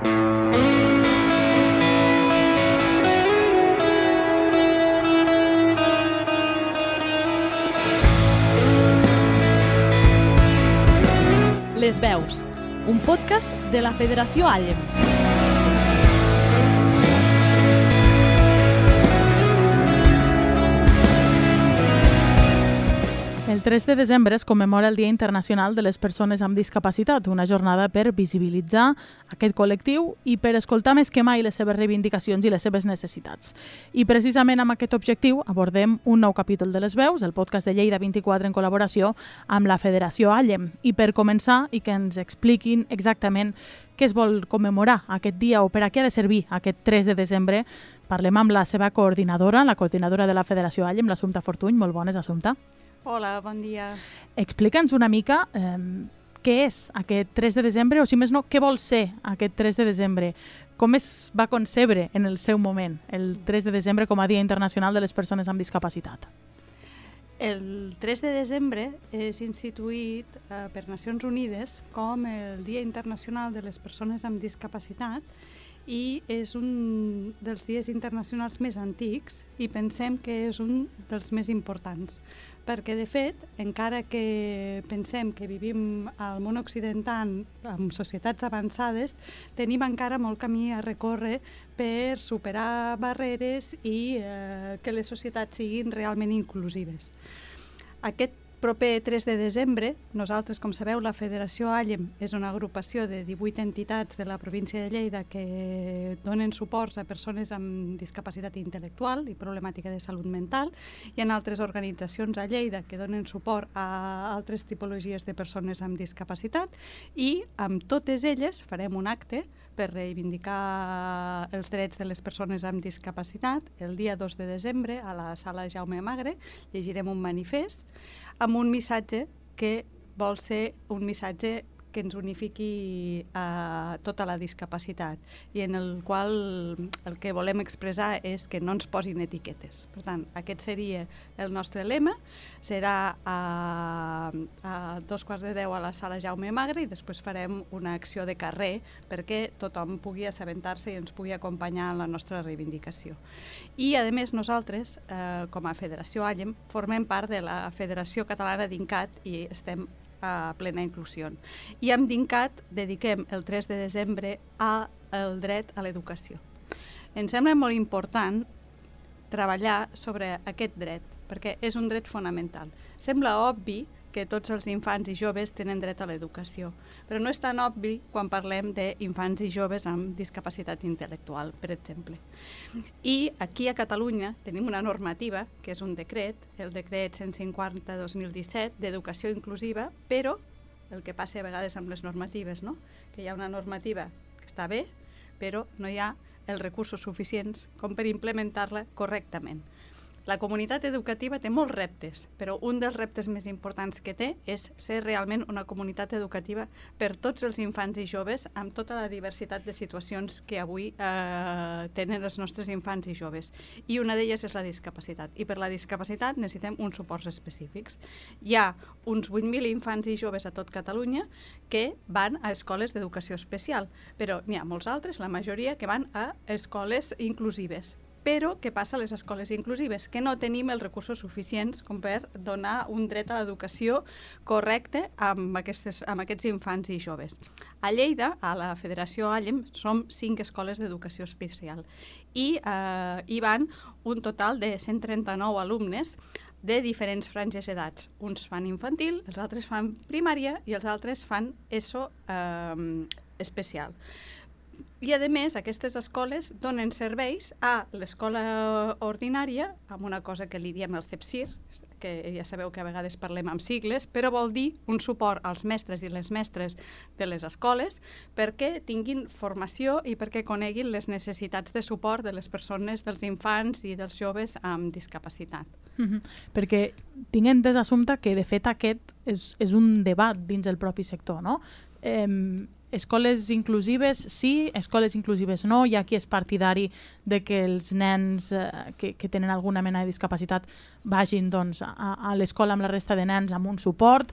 Les veus, un podcast de la Federació Allem. El 3 de desembre es commemora el Dia Internacional de les Persones amb Discapacitat, una jornada per visibilitzar aquest col·lectiu i per escoltar més que mai les seves reivindicacions i les seves necessitats. I precisament amb aquest objectiu abordem un nou capítol de Les Veus, el podcast de Lleida 24 en col·laboració amb la Federació Allem. I per començar i que ens expliquin exactament què es vol commemorar aquest dia o per a què ha de servir aquest 3 de desembre, parlem amb la seva coordinadora, la coordinadora de la Federació Allem, l'Assumpta Fortuny. Molt bones, Assumpta. Hola, bon dia. Explica'ns una mica eh, què és aquest 3 de desembre o, si més no, què vol ser aquest 3 de desembre? Com es va concebre en el seu moment el 3 de desembre com a Dia Internacional de les Persones amb Discapacitat? El 3 de desembre és instituït eh, per Nacions Unides com el Dia Internacional de les Persones amb Discapacitat i és un dels dies internacionals més antics i pensem que és un dels més importants perquè de fet, encara que pensem que vivim al món occidental amb societats avançades, tenim encara molt camí a recórrer per superar barreres i eh, que les societats siguin realment inclusives. Aquest proper 3 de desembre, nosaltres, com sabeu, la Federació Allem és una agrupació de 18 entitats de la província de Lleida que donen suports a persones amb discapacitat intel·lectual i problemàtica de salut mental. Hi ha altres organitzacions a Lleida que donen suport a altres tipologies de persones amb discapacitat i amb totes elles farem un acte per reivindicar els drets de les persones amb discapacitat. El dia 2 de desembre, a la sala Jaume Magre, llegirem un manifest amb un missatge que vol ser un missatge que ens unifiqui a tota la discapacitat i en el qual el que volem expressar és que no ens posin etiquetes. Per tant, aquest seria el nostre lema, serà a, a dos quarts de deu a la sala Jaume Magre i després farem una acció de carrer perquè tothom pugui assabentar-se i ens pugui acompanyar en la nostra reivindicació. I, a més, nosaltres, eh, com a Federació Allem, formem part de la Federació Catalana d'INCAT i estem a plena inclusió. I amb DINCAT dediquem el 3 de desembre a el dret a l'educació. Ens sembla molt important treballar sobre aquest dret, perquè és un dret fonamental. Sembla obvi que tots els infants i joves tenen dret a l'educació, però no és tan obvi quan parlem d'infants i joves amb discapacitat intel·lectual, per exemple. I aquí a Catalunya tenim una normativa, que és un decret, el decret 150-2017 d'educació inclusiva, però el que passa a vegades amb les normatives, no? que hi ha una normativa que està bé, però no hi ha els recursos suficients com per implementar-la correctament. La comunitat educativa té molts reptes, però un dels reptes més importants que té és ser realment una comunitat educativa per tots els infants i joves amb tota la diversitat de situacions que avui eh, tenen els nostres infants i joves. I una d'elles és la discapacitat. I per la discapacitat necessitem uns suports específics. Hi ha uns 8.000 infants i joves a tot Catalunya que van a escoles d'educació especial, però n'hi ha molts altres, la majoria, que van a escoles inclusives però què passa a les escoles inclusives? Que no tenim els recursos suficients com per donar un dret a l'educació correcte amb, aquestes, amb aquests infants i joves. A Lleida, a la Federació Allem, som cinc escoles d'educació especial i eh, hi van un total de 139 alumnes de diferents franges d'edats. Uns fan infantil, els altres fan primària i els altres fan ESO eh, especial. I, a més, aquestes escoles donen serveis a l'escola ordinària, amb una cosa que li diem el CEPSIR, que ja sabeu que a vegades parlem amb sigles, però vol dir un suport als mestres i les mestres de les escoles perquè tinguin formació i perquè coneguin les necessitats de suport de les persones, dels infants i dels joves amb discapacitat. Mm -hmm. Perquè tinc entès, Assumpta, que de fet aquest és, és un debat dins el propi sector, no? Eh, escoles inclusives sí, escoles inclusives no, hi ha qui és partidari de que els nens eh, que, que tenen alguna mena de discapacitat vagin doncs, a, a l'escola amb la resta de nens amb un suport.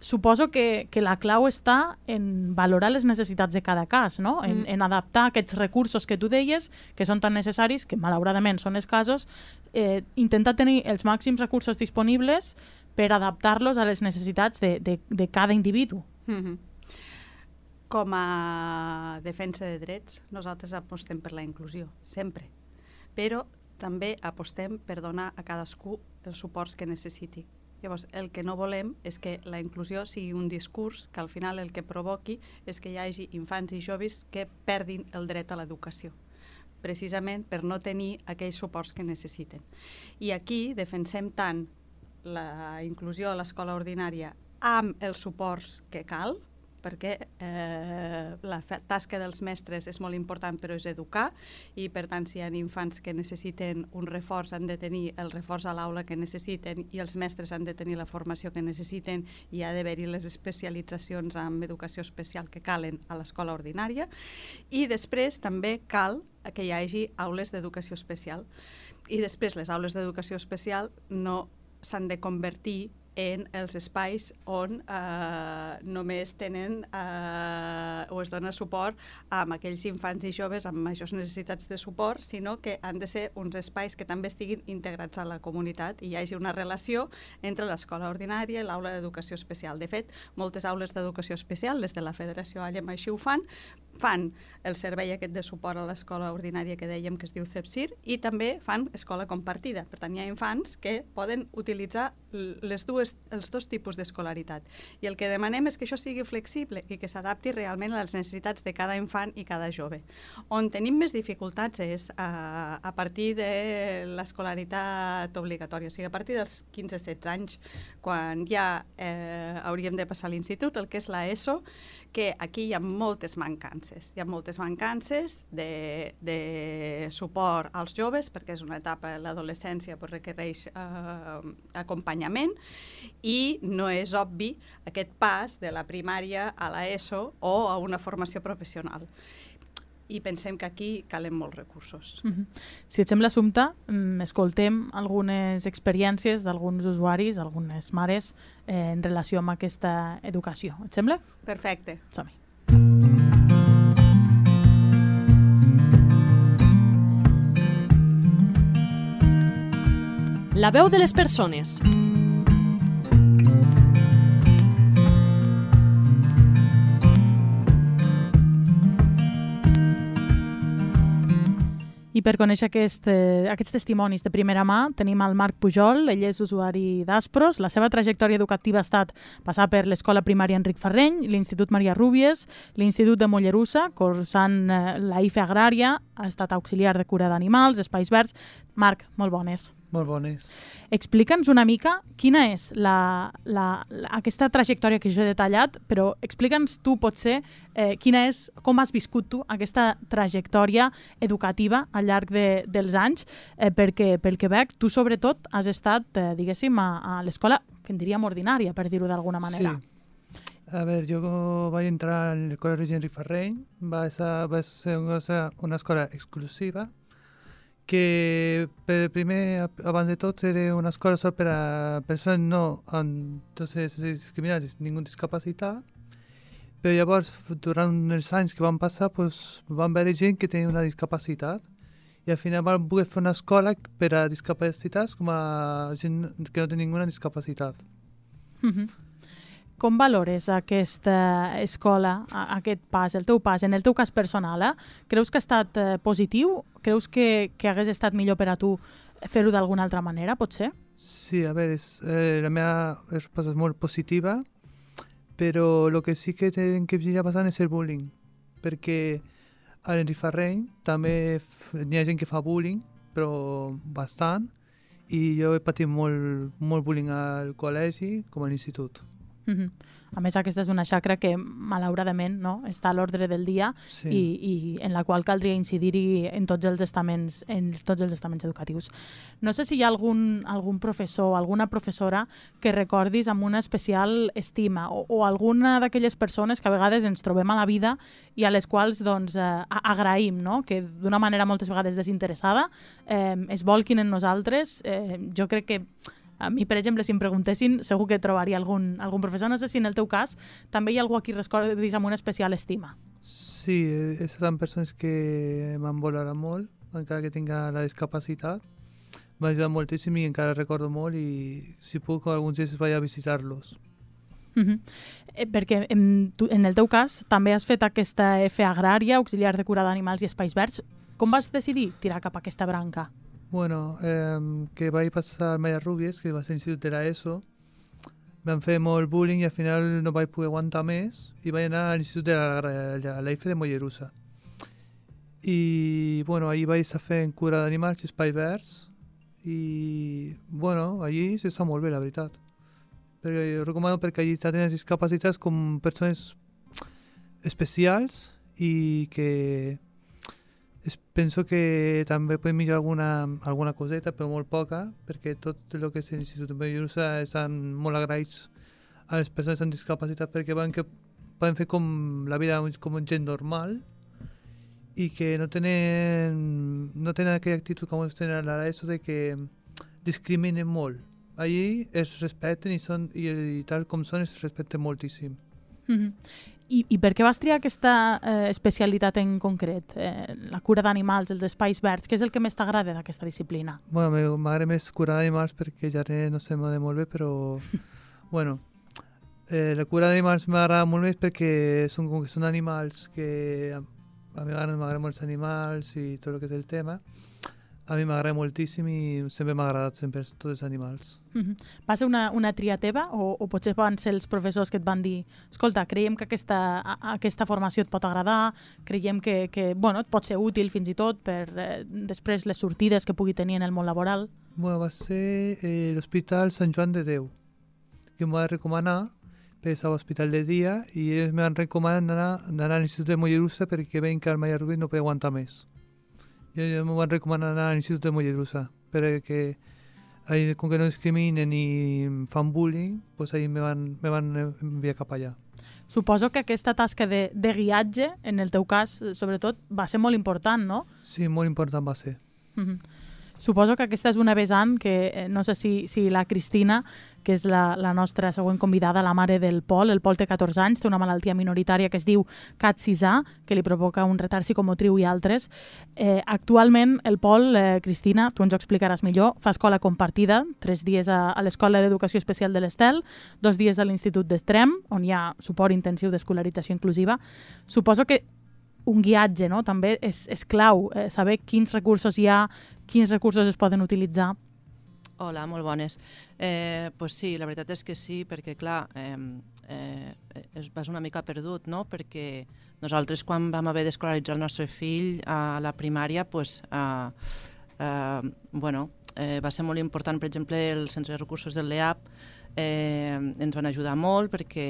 suposo que, que la clau està en valorar les necessitats de cada cas, no? en, Mm. en adaptar aquests recursos que tu deies, que són tan necessaris, que malauradament són escassos, eh, intentar tenir els màxims recursos disponibles per adaptar-los a les necessitats de, de, de cada individu. Mhm. Com a defensa de drets, nosaltres apostem per la inclusió, sempre. Però també apostem per donar a cadascú els suports que necessiti. Llavors, el que no volem és que la inclusió sigui un discurs que al final el que provoqui és que hi hagi infants i joves que perdin el dret a l'educació precisament per no tenir aquells suports que necessiten. I aquí defensem tant la inclusió a l'escola ordinària amb els suports que cal, perquè eh, la tasca dels mestres és molt important, però és educar, i per tant, si hi ha infants que necessiten un reforç, han de tenir el reforç a l'aula que necessiten i els mestres han de tenir la formació que necessiten i ha d'haver-hi les especialitzacions en educació especial que calen a l'escola ordinària. I després també cal que hi hagi aules d'educació especial. I després les aules d'educació especial no s'han de convertir en els espais on eh, només tenen eh, o es dona suport a aquells infants i joves amb majors necessitats de suport, sinó que han de ser uns espais que també estiguin integrats a la comunitat i hi hagi una relació entre l'escola ordinària i l'aula d'educació especial. De fet, moltes aules d'educació especial, les de la Federació Allem així ho fan, fan el servei aquest de suport a l'escola ordinària que dèiem que es diu CEPSIR i també fan escola compartida. Per tant, hi ha infants que poden utilitzar les dues, els dos tipus d'escolaritat. I el que demanem és que això sigui flexible i que s'adapti realment a les necessitats de cada infant i cada jove. On tenim més dificultats és a, a partir de l'escolaritat obligatòria, o sigui, a partir dels 15-16 anys, quan ja eh, hauríem de passar a l'institut, el que és la ESO, que aquí hi ha moltes mancances. Hi ha moltes mancances de, de suport als joves, perquè és una etapa, l'adolescència pues, requereix eh, acompanyament, i no és obvi aquest pas de la primària a la ESO o a una formació professional. I pensem que aquí calen molts recursos. Mm -hmm. Si et sembla, Assumpta, mm, escoltem algunes experiències d'alguns usuaris, algunes mares, eh, en relació amb aquesta educació. Et sembla? Perfecte. Som-hi. La veu de les persones. I per conèixer aquest, eh, aquests testimonis de primera mà tenim el Marc Pujol, ell és usuari d'Aspros. La seva trajectòria educativa ha estat passar per l'Escola Primària Enric Ferreny, l'Institut Maria Rúbies, l'Institut de Mollerussa, cursant eh, la IFE Agrària, ha estat auxiliar de cura d'animals, espais verds. Marc, molt bones. Molt bones. Explica'ns una mica quina és la, la, la, aquesta trajectòria que jo he detallat, però explica'ns tu, potser, eh, quina és, com has viscut tu aquesta trajectòria educativa al llarg de, dels anys, eh, perquè, pel que veig, tu sobretot has estat, eh, diguéssim, a, a l'escola, que en diríem ordinària, per dir-ho d'alguna manera. Sí. A veure, jo vaig entrar al Col·legi Enric Ferreny, va ser, va ser una escola exclusiva, que per primer, ab- abans de tot, era una escola sol per persones no amb entonces, discriminades, ningú discapacitat, però llavors, durant els anys que van passar, pues, van veure gent que tenia una discapacitat, i al final van poder fer una escola per a discapacitats com a gent que no té ninguna discapacitat. Mhm. Com valores aquesta escola, aquest pas, el teu pas, en el teu cas personal? Eh? Creus que ha estat eh, positiu? Creus que, que hagués estat millor per a tu fer-ho d'alguna altra manera, potser? Sí, a veure, és, eh, la meva resposta és molt positiva, però el que sí que tenim que vigilar bastant és el bullying, perquè a l'Enric Ferreny també n'hi ha gent que fa bullying, però bastant, i jo he patit molt, molt bullying al col·legi com a l'institut. Mhm. A més, aquesta és una xacra que, malauradament, no, està a l'ordre del dia Sí. i, i en la qual caldria incidir-hi en tots els estaments en tots els estaments educatius. No sé si hi ha algun, algun professor o alguna professora que recordis amb una especial estima o, o alguna d'aquelles persones que a vegades ens trobem a la vida i a les quals doncs, eh, agraïm no? que d'una manera moltes vegades desinteressada eh, es volquin en nosaltres. Eh, jo crec que A mi, per exemple, si em preguntessin, segur que trobaria algun, algun professor. No sé si en el teu cas també hi ha algú a qui recordis amb una especial estima. Sí, eh, són persones que m'han volat molt, encara que tinga la discapacitat. M'ha ajudat moltíssim i encara recordo molt i si puc alguns dies vaig a visitar-los. Uh -huh. eh, perquè en, tu, en el teu cas també has fet aquesta F agrària, auxiliar de cura d'animals i espais verds. Com vas decidir tirar cap a aquesta branca? Bueno, eh, que vaig passar al Maya Rubies, que va ser l'institut de l'ESO, vam fer molt bullying i al final no vaig poder aguantar més i vaig anar a l'institut de la, l'EIF de Mollerussa. I, bueno, allí vaig estar fent cura d'animals i espais verds i, bueno, allí s'està molt bé, la veritat perquè jo recomano perquè allí tenen discapacitats com persones especials i que es, penso que també podem millorar alguna, alguna coseta, però molt poca, perquè tot el que és l'Institut Bellusa estan molt agraïts a les persones amb discapacitat perquè van que poden fer com la vida com gent normal i que no tenen, no tenen aquella actitud com tenen a l'ESO de que discriminen molt allí es respecten i, són, i, i tal com són es respecten moltíssim. Mm -hmm. I, I per què vas triar aquesta eh, especialitat en concret? Eh, la cura d'animals, els espais verds, què és el que més t'agrada d'aquesta disciplina? Bueno, m'agrada més cura d'animals perquè ja no sé molt bé, però bueno, eh, la cura d'animals m'agrada molt més perquè són, com que són animals que a, a mi m'agraden molt els animals i tot el que és el tema a mi m'agrada moltíssim i sempre m'ha agradat sempre tots els animals. Mm -hmm. Va ser una, una tria teva o, o potser van ser els professors que et van dir escolta, creiem que aquesta, a, aquesta formació et pot agradar, creiem que, que bueno, et pot ser útil fins i tot per eh, després les sortides que pugui tenir en el món laboral? Bueno, va ser eh, l'Hospital Sant Joan de Déu, que em va recomanar per a l'hospital de dia i ells m'han recomanat d'anar a l'Institut de Mollerussa perquè veien que el Maia Rubí no podia aguantar més. Jo, m'ho van recomanar anar a l'Institut de Mollerussa perquè ahí, com que no discriminen i fan bullying, pues ahí me van, me van enviar cap allà. Suposo que aquesta tasca de, de guiatge, en el teu cas, sobretot, va ser molt important, no? Sí, molt important va ser. Mm -hmm. Suposo que aquesta és una vessant que eh, no sé si, si la Cristina que és la, la nostra següent convidada, la mare del Pol. El Pol té 14 anys, té una malaltia minoritària que es diu CAT6A, que li provoca un retard psicomotriu i altres. Eh, actualment, el Pol, eh, Cristina, tu ens ho explicaràs millor, fa escola compartida, tres dies a, a l'Escola d'Educació Especial de l'Estel, dos dies a l'Institut d'Estrem, on hi ha suport intensiu d'escolarització inclusiva. Suposo que un guiatge no? també és, és clau, eh, saber quins recursos hi ha, quins recursos es poden utilitzar Hola, molt bones. Eh, pues sí, la veritat és que sí, perquè clar, eh, eh, vas una mica perdut, no? perquè nosaltres quan vam haver d'escolaritzar el nostre fill a la primària, pues, eh, eh, bueno, eh, va ser molt important, per exemple, el centre de recursos del LEAP, eh, ens van ajudar molt perquè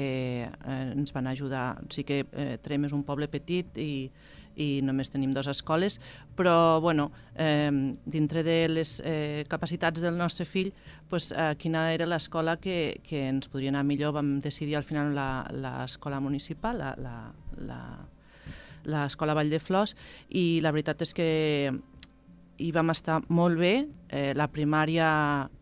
eh, ens van ajudar, sí que eh, Trem és un poble petit i i només tenim dues escoles, però bueno, eh, dintre de les eh, capacitats del nostre fill, pues, eh, quina era l'escola que, que ens podria anar millor, vam decidir al final l'escola municipal, la, la, la, l'escola Vall de Flors, i la veritat és que hi vam estar molt bé, eh, la primària,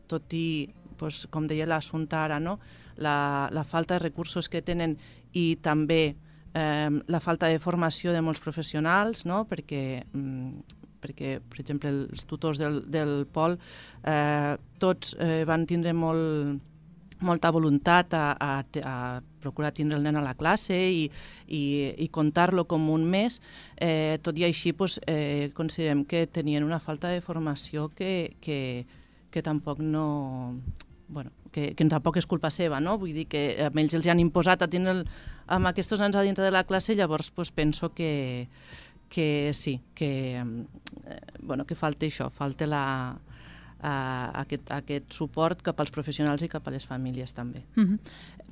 tot i, pues, com deia l'assumpte ara, no? la, la falta de recursos que tenen i també eh, la falta de formació de molts professionals, no? perquè, mm, perquè, per exemple, els tutors del, del POL eh, tots eh, van tindre molt, molta voluntat a, a, a procurar tindre el nen a la classe i, i, i comptar-lo com un mes, eh, tot i així pues, eh, considerem que tenien una falta de formació que, que, que tampoc no... Bueno, que, que tampoc és culpa seva, no? Vull dir que a ells els han imposat a tenir el, amb aquests nens a dintre de la classe, llavors pues, penso que, que sí, que, eh, bueno, que falta això, falta la, a, aquest, aquest suport cap als professionals i cap a les famílies també. Mm -hmm.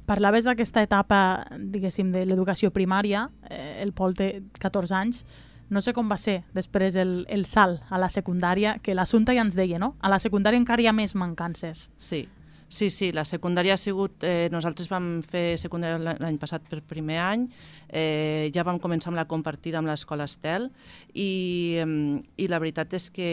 Parlaves d'aquesta etapa, diguéssim, de l'educació primària, eh, el Pol té 14 anys, no sé com va ser després el, el salt a la secundària, que l'assumpte ja ens deia, no? A la secundària encara hi ha més mancances. Sí, Sí, sí, la secundària ha sigut... Eh, nosaltres vam fer secundària l'any passat per primer any, eh, ja vam començar amb la compartida amb l'escola Estel i, i la veritat és que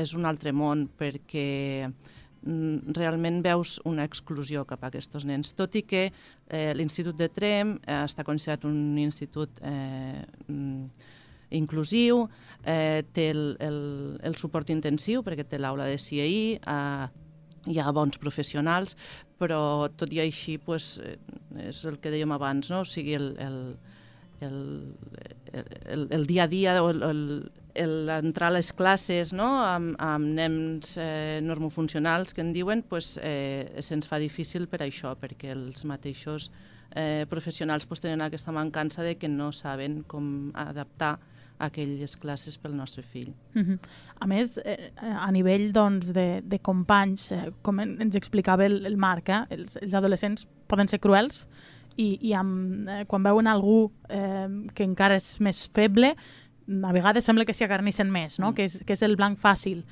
és un altre món perquè mm, realment veus una exclusió cap a aquests nens, tot i que eh, l'Institut de Trem eh, està considerat un institut eh, mm, inclusiu, eh, té el, el, el suport intensiu perquè té l'aula de CII, eh, hi ha bons professionals, però tot i així pues, eh, és el que dèiem abans, no? o sigui, el, el, el, el, el dia a dia o l'entrar a les classes no? amb, amb nens eh, normofuncionals que en diuen pues, eh, se'ns fa difícil per això, perquè els mateixos eh, professionals pues, tenen aquesta mancança de que no saben com adaptar aquelles classes pel nostre fill. Uh -huh. A més, eh, a nivell doncs, de, de companys, eh, com ens explicava el, el Marc, eh, els, els adolescents poden ser cruels i, i amb, eh, quan veuen algú eh, que encara és més feble, a vegades sembla que s'hi acarnissen més, no? Mm. que, és, que és el blanc fàcil.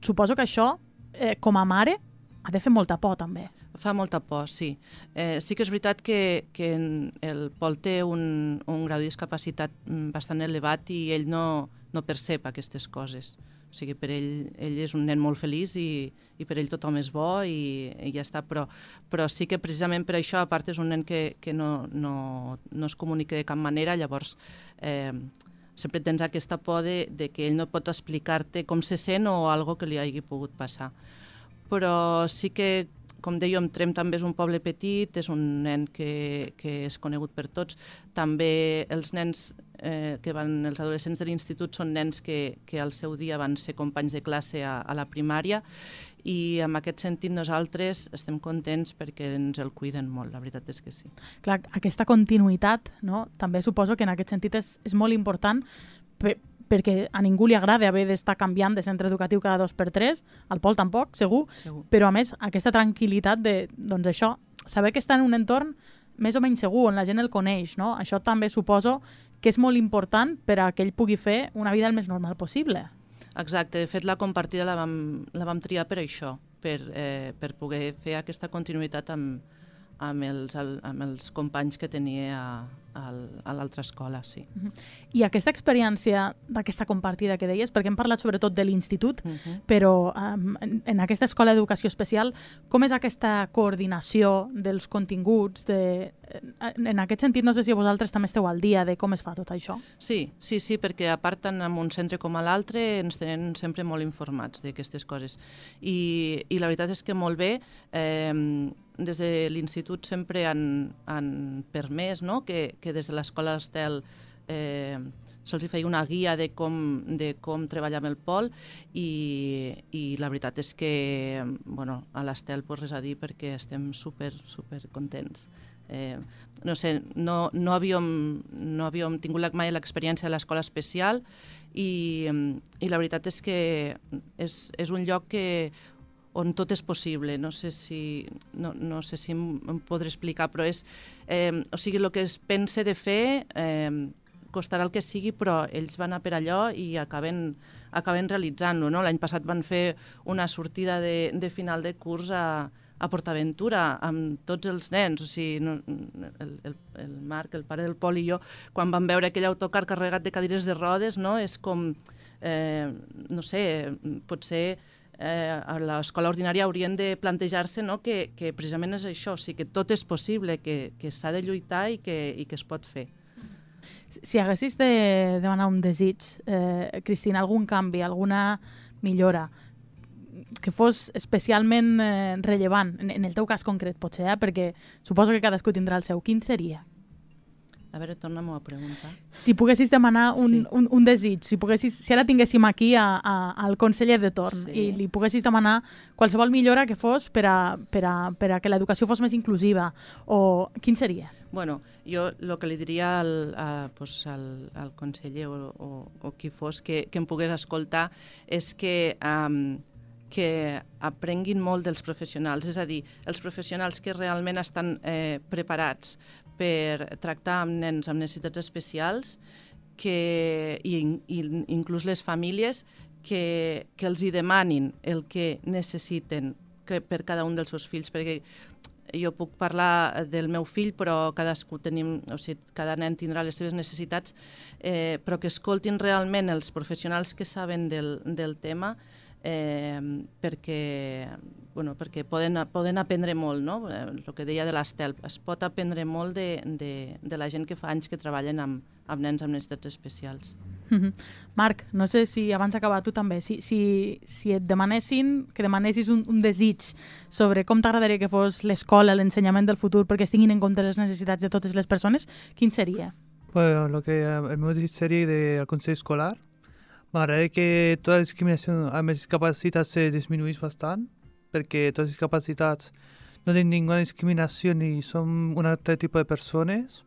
Suposo que això, eh, com a mare, ha de fer molta por també. Fa molta por, sí. Eh, sí que és veritat que, que el Pol té un, un grau de discapacitat mm, bastant elevat i ell no, no percep aquestes coses. O sigui, per ell, ell és un nen molt feliç i, i per ell tothom és bo i, i ja està, però, però sí que precisament per això, a part, és un nen que, que no, no, no es comunica de cap manera, llavors eh, sempre tens aquesta por de, de que ell no pot explicar-te com se sent o algo que li hagi pogut passar. Però sí que com dèiem, Trem també és un poble petit, és un nen que, que és conegut per tots. També els nens eh, que van, els adolescents de l'institut són nens que, que al seu dia van ser companys de classe a, a la primària i en aquest sentit nosaltres estem contents perquè ens el cuiden molt, la veritat és que sí. Clar, aquesta continuïtat no? també suposo que en aquest sentit és, és molt important perquè a ningú li agrada haver d'estar canviant de centre educatiu cada dos per tres, al Pol tampoc, segur, segur, però a més aquesta tranquil·litat de, doncs això, saber que està en un entorn més o menys segur, on la gent el coneix, no? Això també suposo que és molt important per a que ell pugui fer una vida el més normal possible. Exacte, de fet la compartida la vam, la vam triar per això, per, eh, per poder fer aquesta continuïtat amb, amb els, amb els companys que tenia a, a, a l'altra escola, sí. Uh -huh. I aquesta experiència d'aquesta compartida que deies, perquè hem parlat sobretot de l'institut, uh -huh. però um, en, en aquesta escola d'educació especial, com és aquesta coordinació dels continguts? De, en, en aquest sentit, no sé si vosaltres també esteu al dia de com es fa tot això. Sí, sí, sí, perquè a part tant en un centre com a l'altre ens tenen sempre molt informats d'aquestes coses. I, I la veritat és que molt bé, eh, des de l'institut sempre han, han permès no? que, que des de l'escola Estel eh, se'ls feia una guia de com, de com treballar amb el pol i, i la veritat és que bueno, a l'Estel pues, res a dir perquè estem super, super contents. Eh, no sé, no, no, havíem, no havíem tingut mai l'experiència de l'escola especial i, i la veritat és que és, és un lloc que on tot és possible. No sé si, no, no sé si em, podré explicar, però és... Eh, o sigui, el que es pense de fer eh, costarà el que sigui, però ells van a per allò i acaben, acaben realitzant-ho. No? L'any passat van fer una sortida de, de final de curs a, a PortAventura amb tots els nens, o sigui, no, el, el, el Marc, el pare del Pol i jo, quan vam veure aquell autocar carregat de cadires de rodes, no? és com, eh, no sé, potser eh, a l'escola ordinària haurien de plantejar-se no, que, que precisament és això, o sigui, que tot és possible, que, que s'ha de lluitar i que, i que es pot fer. Si haguessis de demanar un desig, eh, Cristina, algun canvi, alguna millora, que fos especialment eh, rellevant, en, en el teu cas concret potser, eh, perquè suposo que cadascú tindrà el seu, quin seria? A veure, torna-m'ho a preguntar. Si poguessis demanar un, sí. un, un desig, si, poguessis, si ara tinguéssim aquí a, a, al conseller de torn sí. i li poguessis demanar qualsevol millora que fos per a, per a, per a que l'educació fos més inclusiva, o quin seria? Bueno, jo el que li diria al, a, pues, al, al conseller o, o, o qui fos que, que em pogués escoltar és que... Um, que aprenguin molt dels professionals, és a dir, els professionals que realment estan eh, preparats per tractar amb nens amb necessitats especials que, i, i inclús les famílies que, que els hi demanin el que necessiten que per cada un dels seus fills, perquè jo puc parlar del meu fill, però cadascú tenim, o sigui, cada nen tindrà les seves necessitats, eh, però que escoltin realment els professionals que saben del, del tema eh, perquè, bueno, perquè poden, poden aprendre molt, no? Eh, el que deia de l'Estel, es pot aprendre molt de, de, de la gent que fa anys que treballen amb, amb nens amb necessitats especials. Mm -hmm. Marc, no sé si abans d'acabar tu també, si, si, si et demanessin, que demanessis un, un desig sobre com t'agradaria que fos l'escola, l'ensenyament del futur, perquè es tinguin en compte les necessitats de totes les persones, quin seria? Bueno, lo que, el meu desig seria del Consell Escolar. M'agradaria que tota la discriminació amb les discapacitats se disminuís bastant, perquè totes les discapacitats no tenen ninguna discriminació ni són un altre tipus de persones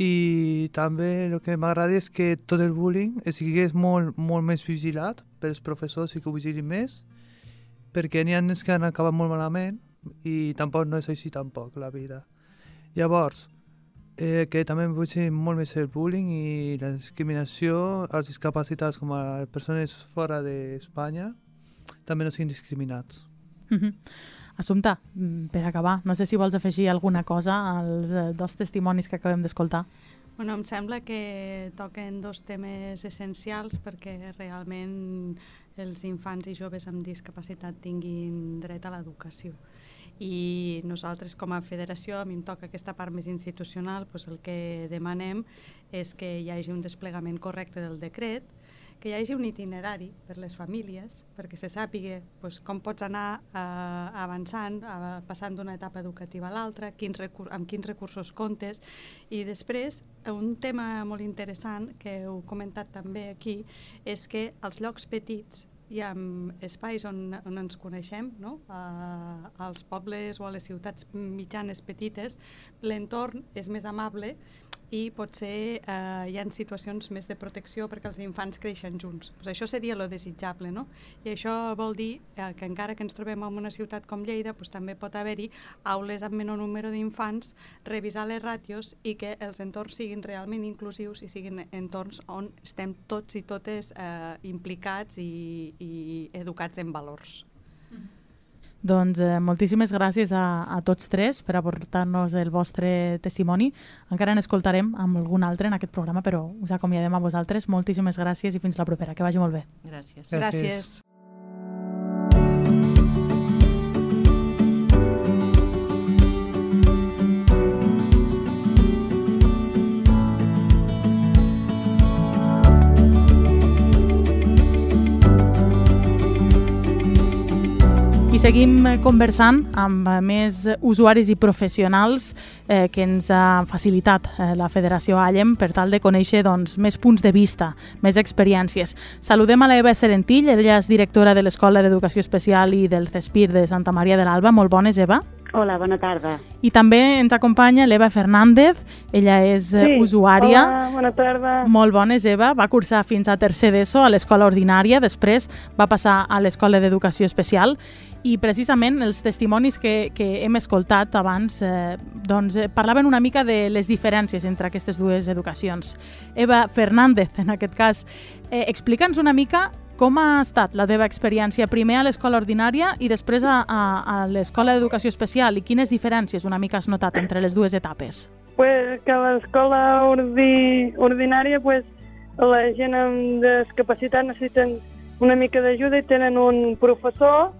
i també el que m'agrada és que tot el bullying estigués molt, molt més vigilat pels professors i que ho vigilin més, perquè n'hi ha nens que han acabat molt malament i tampoc no és així tampoc la vida. Llavors, eh, que també vull ser molt més el bullying i la discriminació als discapacitats com a persones fora d'Espanya també no siguin discriminats. Mm -hmm. Assumpta, per acabar, no sé si vols afegir alguna cosa als eh, dos testimonis que acabem d'escoltar. Bueno, em sembla que toquen dos temes essencials perquè realment els infants i joves amb discapacitat tinguin dret a l'educació. I nosaltres com a federació, a mi em toca aquesta part més institucional, doncs el que demanem és que hi hagi un desplegament correcte del decret, que hi hagi un itinerari per les famílies, perquè se sàpiga pues, com pots anar eh, avançant, eh, passant d'una etapa educativa a l'altra, quins amb quins recursos comptes, i després un tema molt interessant que heu comentat també aquí és que els llocs petits i amb espais on, on ens coneixem, no? uh, als pobles o a les ciutats mitjanes petites, l'entorn és més amable i potser eh, hi ha situacions més de protecció perquè els infants creixen junts. Pues això seria lo desitjable, no? I això vol dir eh, que encara que ens trobem en una ciutat com Lleida, pues, també pot haver-hi aules amb menor número d'infants, revisar les ràtios i que els entorns siguin realment inclusius i siguin entorns on estem tots i totes eh, implicats i, i educats en valors. Doncs eh, moltíssimes gràcies a, a tots tres per aportar-nos el vostre testimoni. Encara n'escoltarem amb algun altre en aquest programa, però us acomiadem a vosaltres. Moltíssimes gràcies i fins la propera. Que vagi molt bé. Gràcies. Gràcies. gràcies. Seguim eh, conversant amb eh, més usuaris i professionals eh, que ens ha facilitat eh, la Federació Allem per tal de conèixer doncs, més punts de vista, més experiències. Saludem a l'Eva Serentill, ella és directora de l'Escola d'Educació Especial i del CESPIR de Santa Maria de l'Alba. Molt bones, Eva. Hola, bona tarda. I també ens acompanya l'Eva Fernández, ella és sí. usuària. Hola, bona tarda. Molt bones, Eva. Va cursar fins a tercer d'ESO a l'escola ordinària, després va passar a l'escola d'educació especial i precisament els testimonis que, que hem escoltat abans eh, doncs, eh, parlaven una mica de les diferències entre aquestes dues educacions. Eva Fernández, en aquest cas, eh, explica'ns una mica com ha estat la teva experiència primer a l'escola ordinària i després a, a, a l'escola d'educació especial i quines diferències una mica has notat entre les dues etapes? Pues que a l'escola ordi, ordinària pues, la gent amb discapacitat necessiten una mica d'ajuda i tenen un professor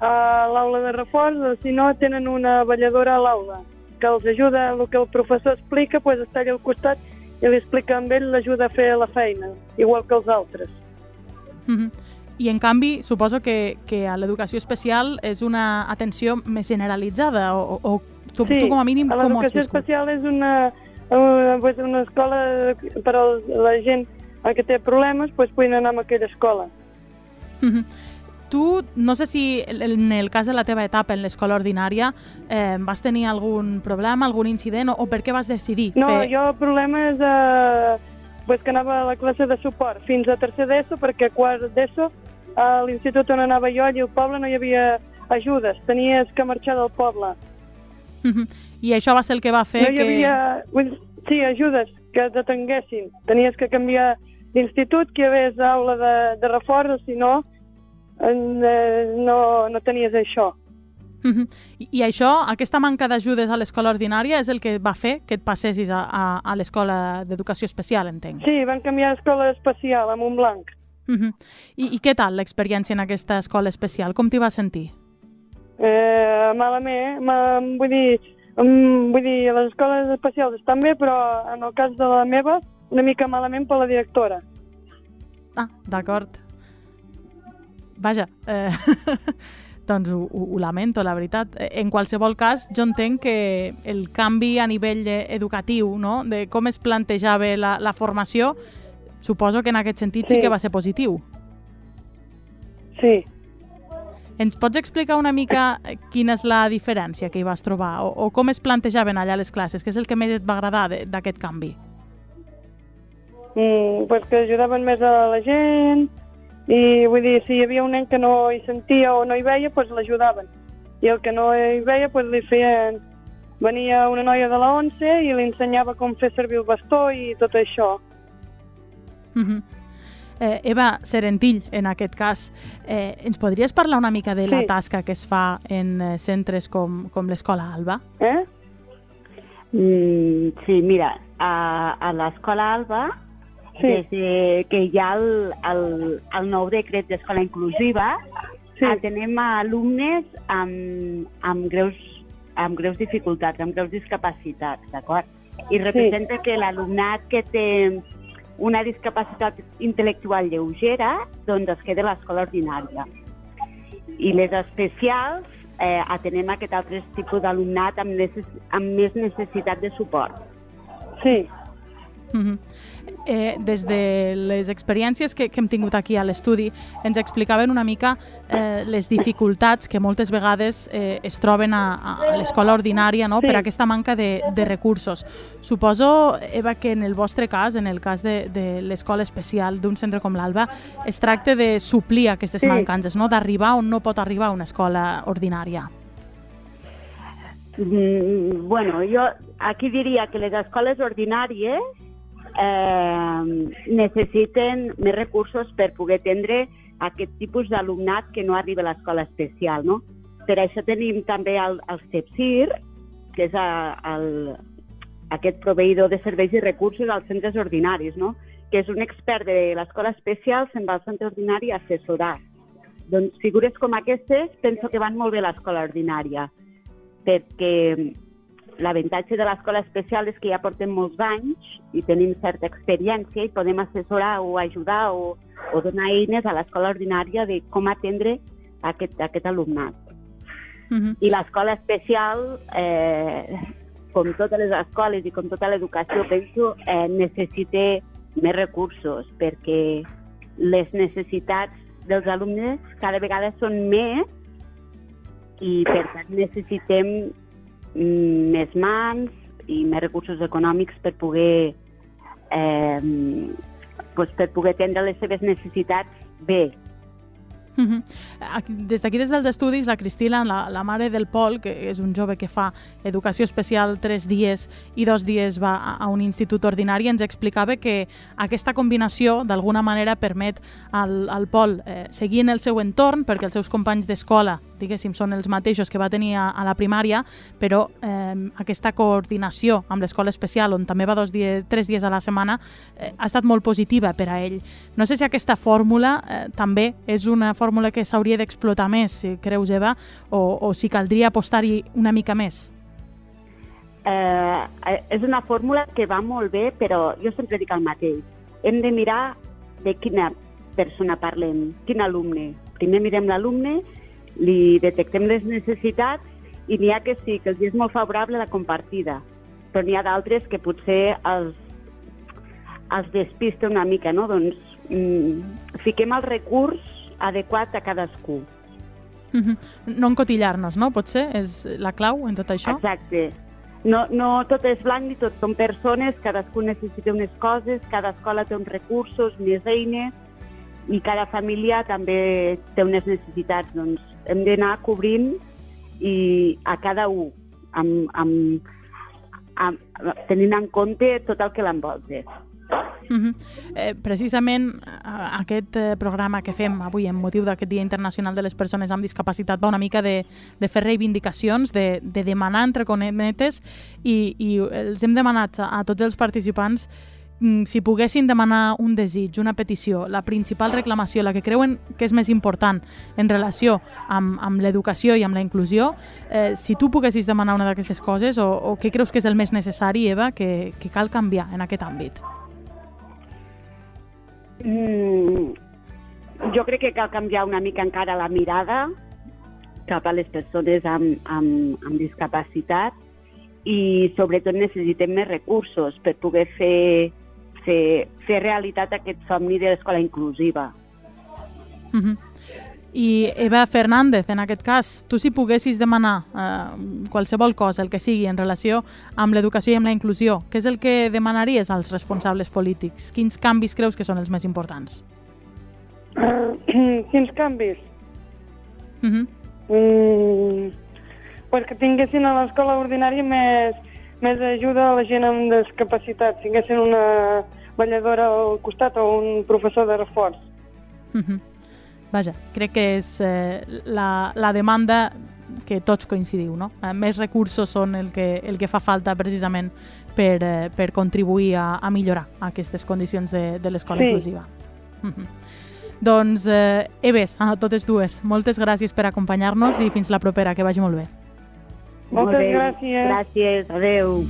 a l'aula de reforç o si no tenen una balladora a l'aula que els ajuda, el que el professor explica, pues, està allà al costat i li explica amb ell, l'ajuda a fer la feina, igual que els altres. Mm -hmm. I en canvi, suposo que, que a l'educació especial és una atenció més generalitzada o, o tu, sí, tu com a mínim com ho has l'educació especial és una, una, pues, una escola per a la gent que té problemes, pues, poden anar a aquella escola. Mm -hmm tu, no sé si en el cas de la teva etapa en l'escola ordinària eh, vas tenir algun problema, algun incident o, o per què vas decidir no, fer... No, jo és eh, pues que anava a la classe de suport fins a tercer d'ESO perquè a quart d'ESO a l'institut on anava jo allà al poble no hi havia ajudes, tenies que marxar del poble. I això va ser el que va fer no hi que... havia, sí, ajudes que detenguessin. Tenies que canviar d'institut, que hi hagués aula de, de reforç, o si no, eh, no, no tenies això. Uh -huh. I, I això, aquesta manca d'ajudes a l'escola ordinària és el que va fer que et passessis a, a, a l'escola d'educació especial, entenc. Sí, van canviar a escola especial a Montblanc. Uh -huh. I, I què tal l'experiència en aquesta escola especial? Com t'hi vas sentir? Eh, malament, ma, vull dir, um, vull dir, les escoles especials estan bé, però en el cas de la meva, una mica malament per la directora. Ah, d'acord. Vaja, eh, doncs ho, ho, ho lamento, la veritat. En qualsevol cas, jo entenc que el canvi a nivell educatiu, no?, de com es plantejava la, la formació, suposo que en aquest sentit sí, sí que va ser positiu. Sí. Ens pots explicar una mica eh, quina és la diferència que hi vas trobar o, o com es plantejaven allà les classes? Què és el que més et va agradar d'aquest canvi? Mm, pues que ajudaven més a la gent i vull dir, si hi havia un nen que no hi sentia o no hi veia, pues l'ajudaven. I el que no hi veia, pues li feien... Venia una noia de la 11 i li ensenyava com fer servir el bastó i tot això. Uh -huh. eh, Eva Serentill, en aquest cas, eh, ens podries parlar una mica de la Sí. tasca que es fa en eh, centres com, com l'Escola Alba? Eh? Mm, sí, mira, a, a l'escola Alba, Sí. des de que hi ha el, el, el nou decret d'escola inclusiva, Sí. atenem a alumnes amb, amb, greus, amb greus dificultats, amb greus discapacitats, d'acord? I representa que l'alumnat que té una discapacitat intel·lectual lleugera, doncs es queda a l'escola ordinària. I les especials eh, atenem aquest altre tipus d'alumnat amb, necess amb més necessitat de suport. Sí. Uh -huh. eh, des de les experiències que, que hem tingut aquí a l'estudi, ens explicaven una mica eh, les dificultats que moltes vegades eh, es troben a, a l'escola ordinària no? Sí. per aquesta manca de, de recursos. Suposo, Eva, que en el vostre cas, en el cas de, de l'escola especial d'un centre com l'Alba, es tracta de suplir aquestes Sí. mancances, no? d'arribar on no pot arribar una escola ordinària. Mm, bueno, jo aquí diria que les escoles ordinàries eh, necessiten més recursos per poder atendre aquest tipus d'alumnat que no arriba a l'escola especial, no? Per això tenim també el, el CEPSIR, que és a, el, aquest proveïdor de serveis i recursos als centres ordinaris, no? que és un expert de l'escola especial, se'n va al centre ordinari a assessorar. Doncs figures com aquestes penso que van molt bé a l'escola ordinària, perquè l'avantatge de l'escola especial és que ja portem molts anys i tenim certa experiència i podem assessorar o ajudar o, o donar eines a l'escola ordinària de com atendre aquest, aquest alumnat. Uh -huh. I l'escola especial, eh, com totes les escoles i com tota l'educació, penso, eh, necessita més recursos perquè les necessitats dels alumnes cada vegada són més i per tant necessitem més mans i més recursos econòmics per poder eh, pues, per poder atendre les seves necessitats bé. -huh. Aquí, des d'aquí, des dels estudis, la Cristina, la, la mare del Pol, que és un jove que fa educació especial tres dies i dos dies va a, a un institut ordinari, ens explicava que aquesta combinació d'alguna manera permet al, al Pol eh, seguir en el seu entorn, perquè els seus companys d'escola, diguéssim, són els mateixos que va tenir a, a la primària, però eh, aquesta coordinació amb l'escola especial, on també va dos dies, tres dies a la setmana, eh, ha estat molt positiva per a ell. No sé si aquesta fórmula eh, també és una fórmula que s'hauria d'explotar més, creus, Eva, o, o si caldria apostar-hi una mica més. Eh, eh, és una fórmula que va molt bé, però jo sempre dic el mateix. Hem de mirar de quina persona parlem, quin alumne. Primer mirem l'alumne, li detectem les necessitats i n'hi ha que sí, que els és molt favorable la compartida, però n'hi ha d'altres que potser els, els despista una mica, no? Doncs mm, fiquem el recurs adequat a cadascú. Uh -huh. No encotillar-nos, no? Potser és la clau en tot això? Exacte. No, no tot és blanc ni tot són persones, cadascú necessita unes coses, cada escola té uns recursos, més eines, i cada família també té unes necessitats. Doncs hem d'anar cobrint i a cada un, amb, amb, amb, tenint en compte tot el que l'envolta. Uh -huh. eh, precisament eh, aquest eh, programa que fem avui en motiu d'aquest Dia Internacional de les Persones amb Discapacitat va una mica de, de fer reivindicacions, de, de demanar entre conetes i, i els hem demanat a, a tots els participants mm, si poguessin demanar un desig, una petició, la principal reclamació, la que creuen que és més important en relació amb, amb l'educació i amb la inclusió, eh, si tu poguessis demanar una d'aquestes coses o, o què creus que és el més necessari, Eva, que, que cal canviar en aquest àmbit? Mm, jo crec que cal canviar una mica encara la mirada cap a les persones amb, amb, amb discapacitat i sobretot necessitem més recursos per poder fer, fer, fer realitat aquest somni de l'escola inclusiva. Uh -huh. I Eva Fernández, en aquest cas, tu si poguessis demanar eh, qualsevol cosa, el que sigui, en relació amb l'educació i amb la inclusió, què és el que demanaries als responsables polítics? Quins canvis creus que són els més importants? Uh, quins canvis? Uh -huh. Mm, pues que tinguessin a l'escola ordinària més, més ajuda a la gent amb discapacitat, tinguessin una balladora al costat o un professor de reforç. Uh -huh. Vaja, crec que és eh, la, la demanda que tots coincidiu, no? Eh, més recursos són el que, el que fa falta precisament per, eh, per contribuir a, a millorar aquestes condicions de, de l'escola Sí. inclusiva. Uh -huh. Doncs, eh, Eves, a totes dues, moltes gràcies per acompanyar-nos i fins la propera, que vagi molt bé. Moltes Molt bé. gràcies. Gràcies, adeu.